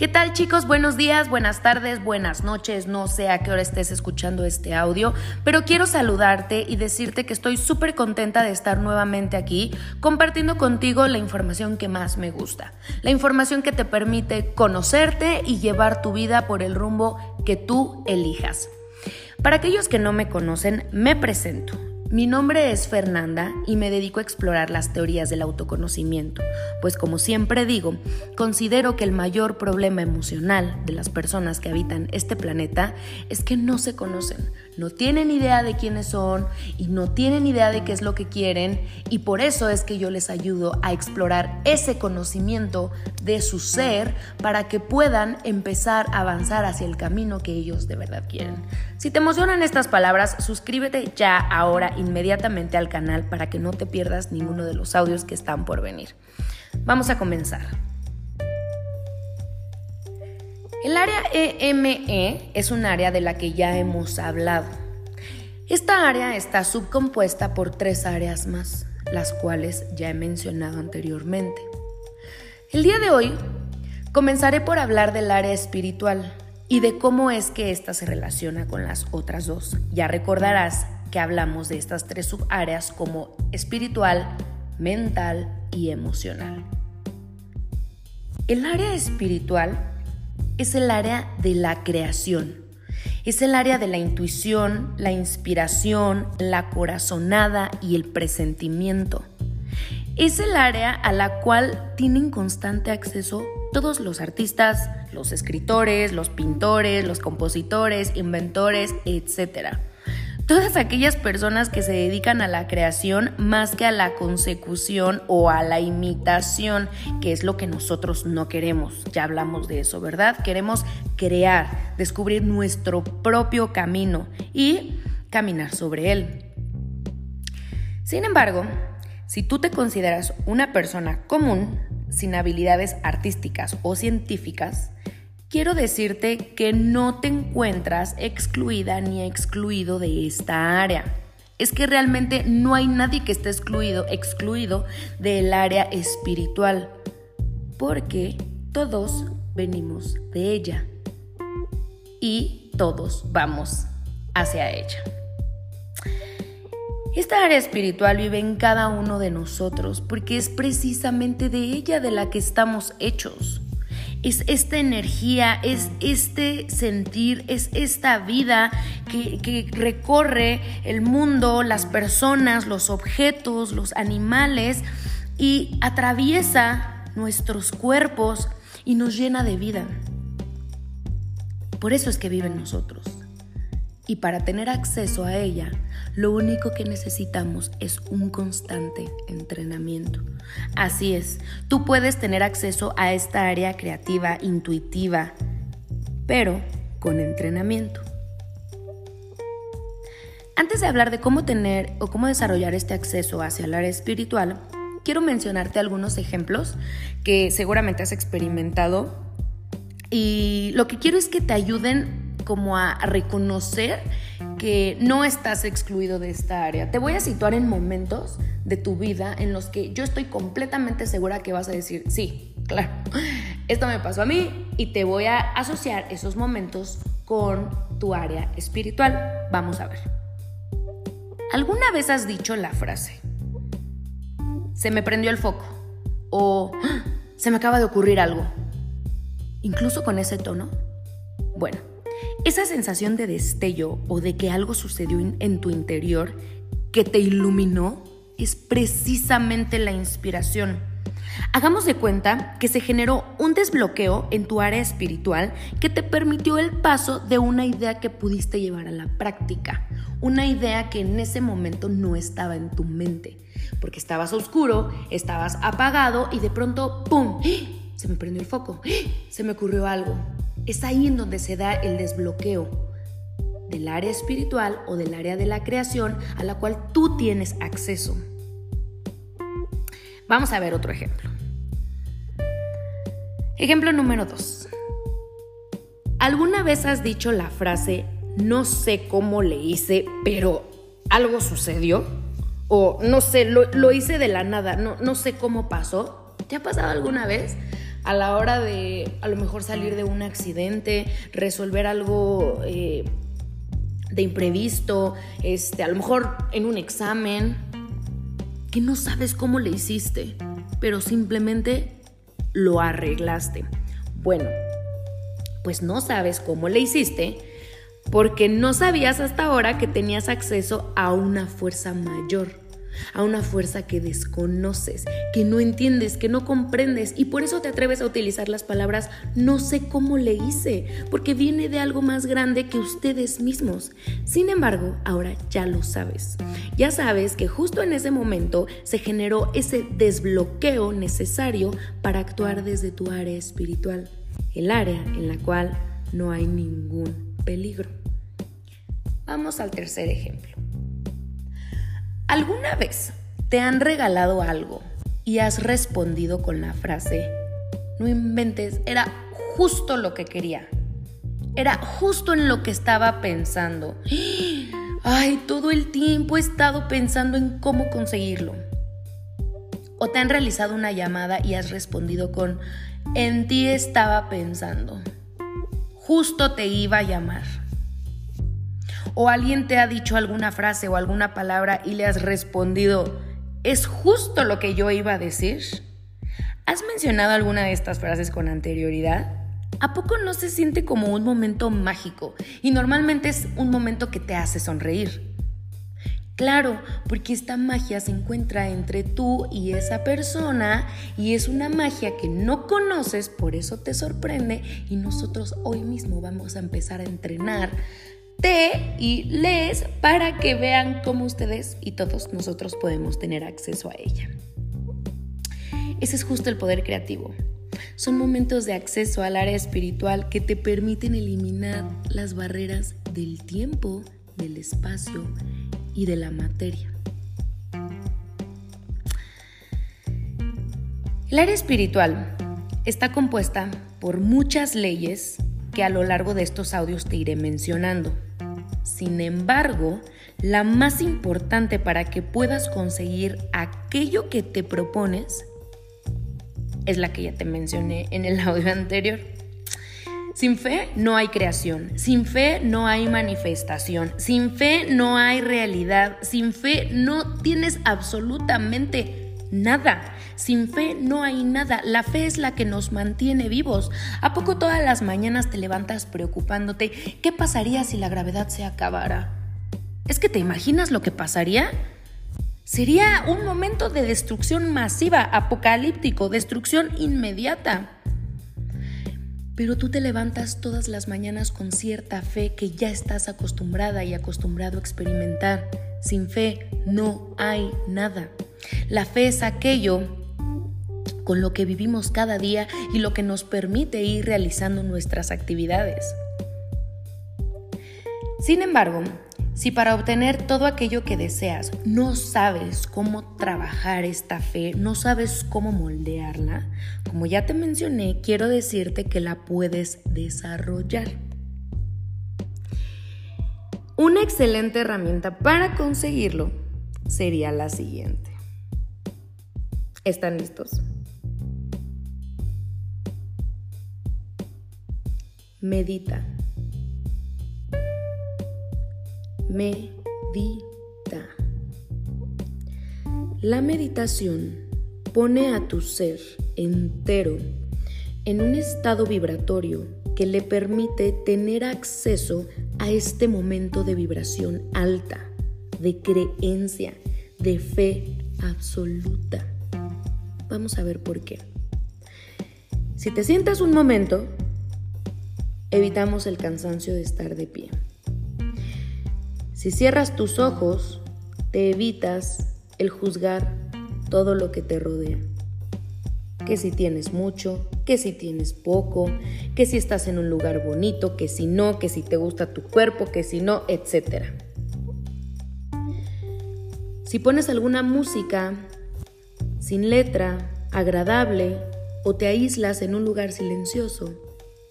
¿Qué tal chicos? Buenos días, buenas tardes, buenas noches. No sé a qué hora estés escuchando este audio, pero quiero saludarte y decirte que estoy súper contenta de estar nuevamente aquí compartiendo contigo la información que más me gusta. La información que te permite conocerte y llevar tu vida por el rumbo que tú elijas. Para aquellos que no me conocen, me presento. Mi nombre es Fernanda y me dedico a explorar las teorías del autoconocimiento, pues como siempre digo, considero que el mayor problema emocional de las personas que habitan este planeta es que no se conocen, no tienen idea de quiénes son y no tienen idea de qué es lo que quieren y por eso es que yo les ayudo a explorar ese conocimiento de su ser para que puedan empezar a avanzar hacia el camino que ellos de verdad quieren. Si te emocionan estas palabras, suscríbete ya ahora inmediatamente al canal para que no te pierdas ninguno de los audios que están por venir. Vamos a comenzar. El área EME e es un área de la que ya hemos hablado. Esta área está subcompuesta por tres áreas más, las cuales ya he mencionado anteriormente. El día de hoy comenzaré por hablar del área espiritual, y de cómo es que ésta se relaciona con las otras dos. Ya recordarás que hablamos de estas tres subáreas como espiritual, mental y emocional. El área espiritual es el área de la creación. Es el área de la intuición, la inspiración, la corazonada y el presentimiento. Es el área a la cual tienen constante acceso todos los artistas, los escritores, los pintores, los compositores, inventores, etc. Todas aquellas personas que se dedican a la creación más que a la consecución o a la imitación, que es lo que nosotros no queremos. Ya hablamos de eso, ¿verdad? Queremos crear, descubrir nuestro propio camino y caminar sobre él. Sin embargo, si tú te consideras una persona común, sin habilidades artísticas o científicas, quiero decirte que no te encuentras excluida ni excluido de esta área. Es que realmente no hay nadie que esté excluido, excluido del área espiritual, porque todos venimos de ella y todos vamos hacia ella. Esta área espiritual vive en cada uno de nosotros porque es precisamente de ella de la que estamos hechos. Es esta energía, es este sentir, es esta vida que, que recorre el mundo, las personas, los objetos, los animales y atraviesa nuestros cuerpos y nos llena de vida. Por eso es que vive en nosotros. Y para tener acceso a ella, lo único que necesitamos es un constante entrenamiento. Así es, tú puedes tener acceso a esta área creativa, intuitiva, pero con entrenamiento. Antes de hablar de cómo tener o cómo desarrollar este acceso hacia el área espiritual, quiero mencionarte algunos ejemplos que seguramente has experimentado y lo que quiero es que te ayuden como a, reconocer que no estás excluido de esta área. Te voy a situar en momentos de tu vida en los que yo estoy completamente segura que vas a decir, sí, claro, esto me pasó a mí y te voy a asociar esos momentos con tu área espiritual. Vamos a ver. ¿Alguna vez has dicho la frase, se me prendió el foco o ¡Ah! se me acaba de ocurrir algo? Incluso con ese tono. Bueno, esa sensación de destello o de que algo sucedió en tu interior que te iluminó es precisamente la inspiración. Hagamos de cuenta que se generó un desbloqueo en tu área espiritual que te permitió el paso de una idea que pudiste llevar a la práctica, una idea que en ese momento no estaba en tu mente, porque estabas oscuro, estabas apagado y de pronto, ¡pum! Se me prendió el foco, se me ocurrió algo, es ahí en donde se da el desbloqueo del área espiritual o del área de la creación a la cual tú tienes acceso. Vamos a ver otro ejemplo. Ejemplo número 2. ¿Alguna vez has dicho la frase, no sé cómo le hice, pero algo sucedió? O no sé, lo, hice de la nada, no, no sé cómo pasó. ¿Te ha pasado alguna vez? A la hora de a lo mejor salir de un accidente, resolver algo eh, de imprevisto, este, a lo mejor en un examen, que no sabes cómo le hiciste, pero simplemente lo arreglaste. Bueno, pues no sabes cómo le hiciste porque no sabías hasta ahora que tenías acceso a una fuerza mayor a una fuerza que desconoces, que no entiendes, que no comprendes y por eso te atreves a utilizar las palabras no sé cómo le hice, porque viene de algo más grande que ustedes mismos. Sin embargo, ahora ya lo sabes. Ya sabes que justo en ese momento se generó ese desbloqueo necesario para actuar desde tu área espiritual, el área en la cual no hay ningún peligro. Vamos al tercer ejemplo. ¿Alguna vez te han regalado algo y has respondido con la frase, no inventes, era justo lo que quería? Era justo en lo que estaba pensando. Ay, todo el tiempo he estado pensando en cómo conseguirlo. O te han realizado una llamada y has respondido con, en ti estaba pensando. Justo te iba a llamar o alguien te ha dicho alguna frase o alguna palabra y le has respondido, es justo lo que yo iba a decir. ¿Has mencionado alguna de estas frases con anterioridad? ¿A poco no se siente como un momento mágico? Y normalmente es un momento que te hace sonreír. Claro, porque esta magia se encuentra entre tú y esa persona y es una magia que no conoces, por eso te sorprende y nosotros hoy mismo vamos a empezar a entrenar te y les para que vean cómo ustedes y todos nosotros podemos tener acceso a ella. Ese es justo el poder creativo. Son momentos de acceso al área espiritual que te permiten eliminar las barreras del tiempo, del espacio y de la materia. El área espiritual está compuesta por muchas leyes que a lo largo de estos audios te iré mencionando. Sin embargo, la más importante para que puedas conseguir aquello que te propones es la que ya te mencioné en el audio anterior. Sin fe no hay creación, sin fe no hay manifestación, sin fe no hay realidad, sin fe no tienes absolutamente nada. Sin fe no hay nada. La fe es la que nos mantiene vivos. ¿A poco todas las mañanas te levantas preocupándote qué pasaría si la gravedad se acabara? ¿Es que te imaginas lo que pasaría? Sería un momento de destrucción masiva, apocalíptico, destrucción inmediata. Pero tú te levantas todas las mañanas con cierta fe que ya estás acostumbrada y acostumbrado a experimentar. Sin fe no hay nada. La fe es aquello con lo que vivimos cada día y lo que nos permite ir realizando nuestras actividades. Sin embargo, si para obtener todo aquello que deseas no sabes cómo trabajar esta fe, no sabes cómo moldearla, como ya te mencioné, quiero decirte que la puedes desarrollar. Una excelente herramienta para conseguirlo sería la siguiente. ¿Están listos? Medita. Medita. La meditación pone a tu ser entero en un estado vibratorio que le permite tener acceso a este momento de vibración alta, de creencia, de fe absoluta. Vamos a ver por qué. Si te sientas un momento, evitamos el cansancio de estar de pie. Si cierras tus ojos, te evitas el juzgar todo lo que te rodea. Que si tienes mucho, que si tienes poco, que si estás en un lugar bonito, que si no, que si te gusta tu cuerpo, que si no, etc. Si pones alguna música sin letra, agradable, o te aíslas en un lugar silencioso,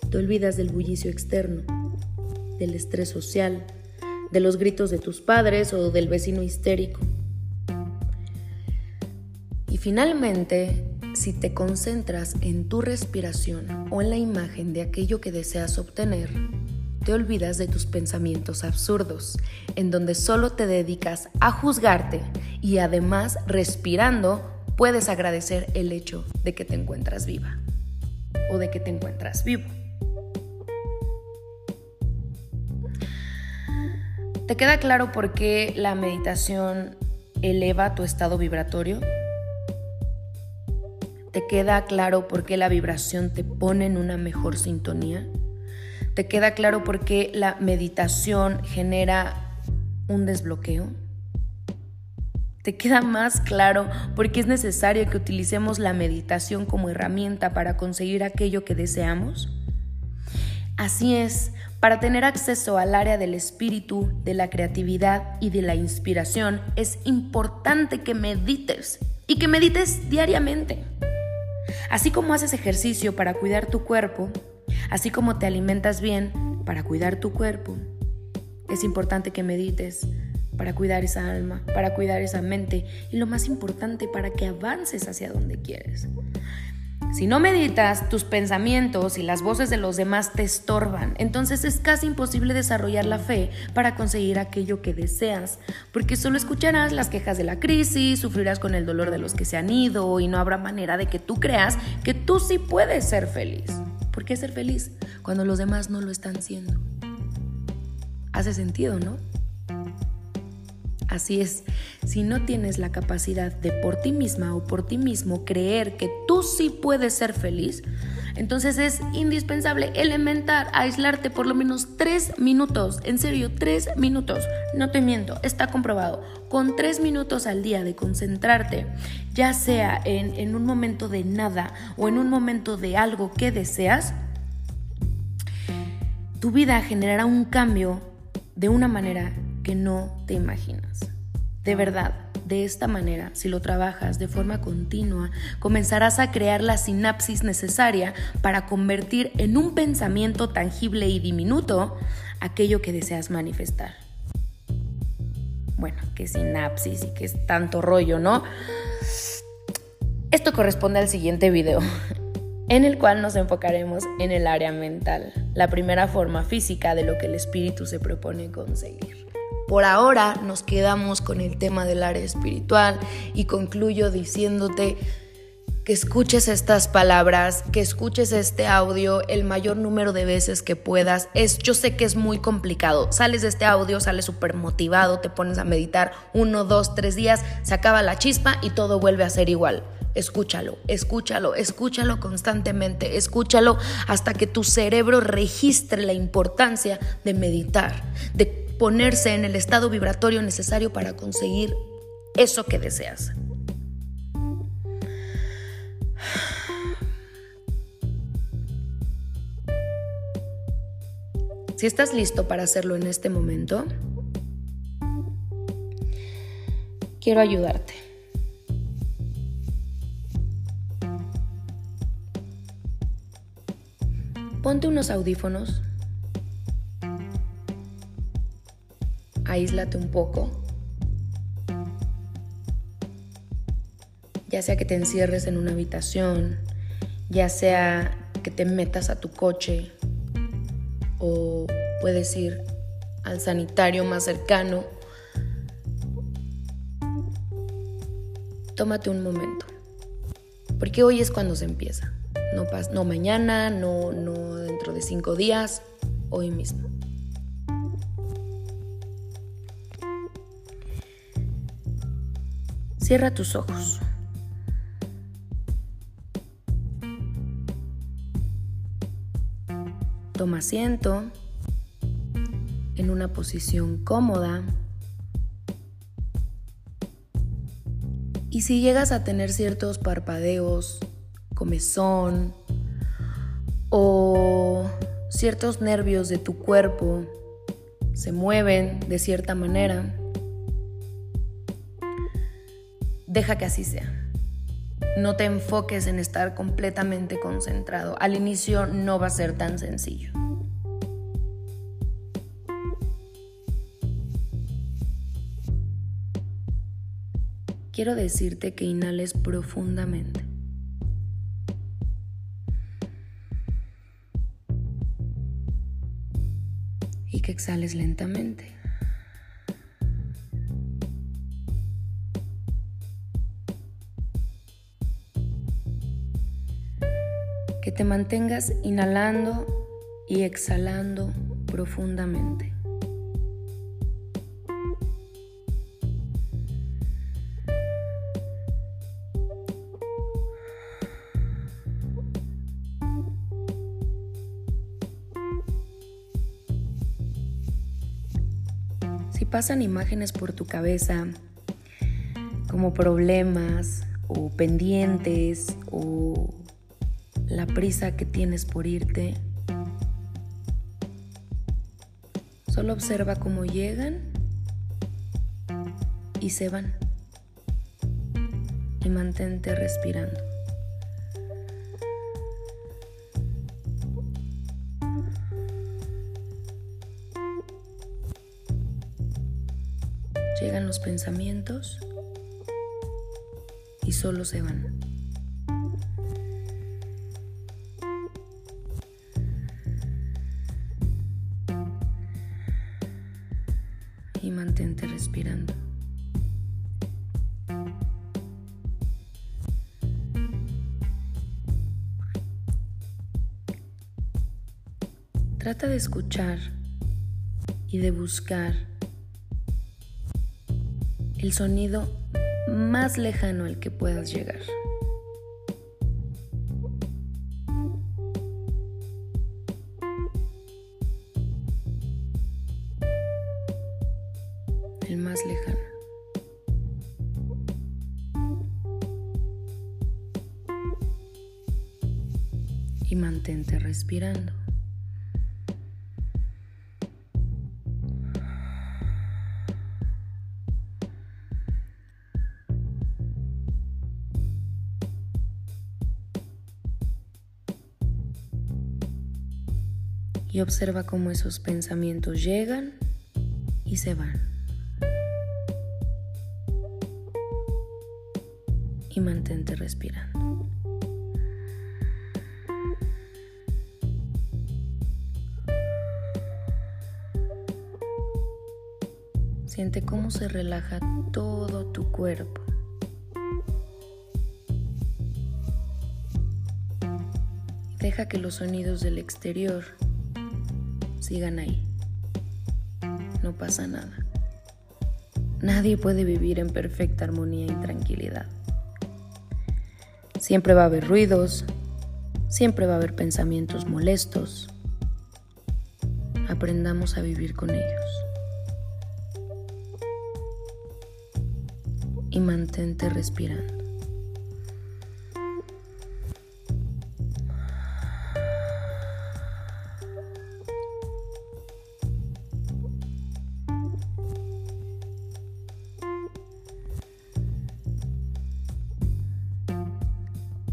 te olvidas del bullicio externo, del estrés social, de los gritos de tus padres o del vecino histérico. Y finalmente, si te concentras en tu respiración o en la imagen de aquello que deseas obtener, te olvidas de tus pensamientos absurdos, en donde solo te dedicas a juzgarte y además respirando puedes agradecer el hecho de que te encuentras viva o de que te encuentras vivo. ¿Te queda claro por qué la meditación eleva tu estado vibratorio? ¿Te queda claro por qué la vibración te pone en una mejor sintonía? ¿Te queda claro por qué la meditación genera un desbloqueo? ¿Te queda más claro por qué es necesario que utilicemos la meditación como herramienta para conseguir aquello que deseamos? Así es, para tener acceso al área del espíritu, de la creatividad y de la inspiración, es importante que medites y que medites diariamente. Así como haces ejercicio para cuidar tu cuerpo, así como te alimentas bien para cuidar tu cuerpo, es importante que medites para cuidar esa alma, para cuidar esa mente y lo más importante, para que avances hacia donde quieres. Si no meditas, tus pensamientos y las voces de los demás te estorban. Entonces es casi imposible desarrollar la fe para conseguir aquello que deseas, porque solo escucharás las quejas de la crisis, sufrirás con el dolor de los que se han ido y no habrá manera de que tú creas que tú sí puedes ser feliz. ¿Por qué ser feliz cuando los demás no lo están siendo? Hace sentido, ¿no? Así es, si no tienes la capacidad de por ti misma o por ti mismo creer que tú sí puedes ser feliz, entonces es indispensable, elementar, aislarte por lo menos tres minutos, en serio, tres minutos, no te miento, está comprobado, con tres minutos al día de concentrarte, ya sea en, en un momento de nada o en un momento de algo que deseas, tu vida generará un cambio de una manera que no te imaginas. De verdad, de esta manera, si lo trabajas de forma continua, comenzarás a crear la sinapsis necesaria para convertir en un pensamiento tangible y diminuto aquello que deseas manifestar. Bueno, qué sinapsis y qué es tanto rollo, ¿no? Esto corresponde al siguiente video, en el cual nos enfocaremos en el área mental, la primera forma física de lo que el espíritu se propone conseguir. Por ahora nos quedamos con el tema del área espiritual y concluyo diciéndote que escuches estas palabras, que escuches este audio el mayor número de veces que puedas. Es, yo sé que es muy complicado. Sales de este audio, sales súper motivado, te pones a meditar uno, dos, tres días, se acaba la chispa y todo vuelve a ser igual. Escúchalo, escúchalo, escúchalo constantemente, escúchalo hasta que tu cerebro registre la importancia de meditar, de ponerse en el estado vibratorio necesario para conseguir eso que deseas. Si estás listo para hacerlo en este momento, quiero ayudarte. Ponte unos audífonos aíslate un poco. Ya sea que te encierres en una habitación, ya sea que te metas a tu coche o puedes ir al sanitario más cercano. Tómate un momento, porque hoy es cuando se empieza. No, no mañana, no, no dentro de cinco días, hoy mismo. Cierra tus ojos. Toma asiento en una posición cómoda. Y si llegas a tener ciertos parpadeos, comezón o ciertos nervios de tu cuerpo se mueven de cierta manera, deja que así sea. No te enfoques en estar completamente concentrado. Al inicio no va a ser tan sencillo. quiero decirte que inhales profundamente. Y que exhales lentamente. Que te mantengas inhalando y exhalando profundamente. Si pasan imágenes por tu cabeza como problemas o pendientes o la prisa que tienes por irte, solo observa cómo llegan y se van y mantente respirando. Llegan los pensamientos y solo se van. Trata de escuchar y de buscar el sonido más lejano al que puedas llegar. El más lejano. Y mantente respirando. Y observa cómo esos pensamientos llegan y se van. Y mantente respirando. Siente cómo se relaja todo tu cuerpo. Deja que los sonidos del exterior sigan ahí. No pasa nada. Nadie puede vivir en perfecta armonía y tranquilidad. Siempre va a haber ruidos, siempre va a haber pensamientos molestos. Aprendamos a vivir con ellos. Y mantente respirando.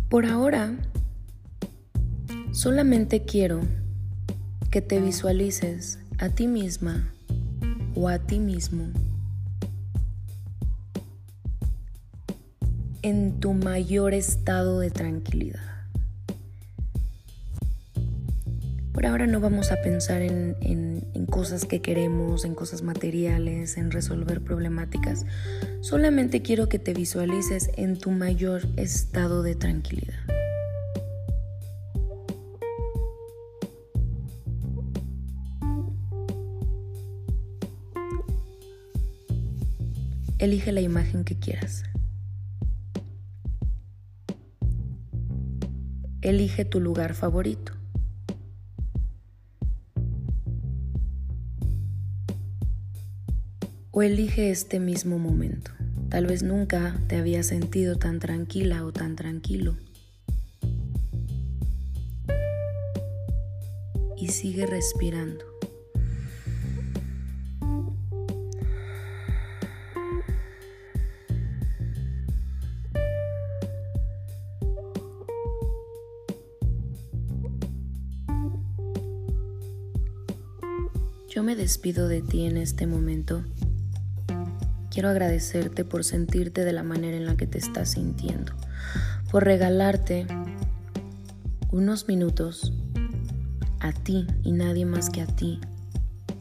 Por ahora, solamente quiero que te visualices a ti misma o a ti mismo en tu mayor estado de tranquilidad. Por ahora no vamos a pensar en, en, cosas que queremos, en cosas materiales, en resolver problemáticas. Solamente quiero que te visualices en tu mayor estado de tranquilidad. Elige la imagen que quieras. Elige tu lugar favorito. O elige este mismo momento. Tal vez nunca te habías sentido tan tranquila o tan tranquilo. Y sigue respirando. Yo me despido de ti en este momento quiero agradecerte por sentirte de la manera en la que te estás sintiendo, por regalarte unos minutos a ti y nadie más que a ti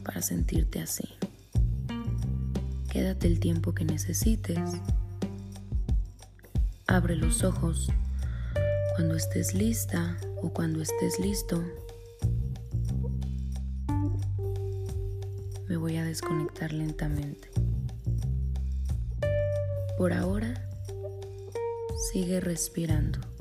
para sentirte así. Quédate el tiempo que necesites. Abre los ojos cuando estés lista o cuando estés listo. Me voy a desconectar lentamente. Por ahora, sigue respirando.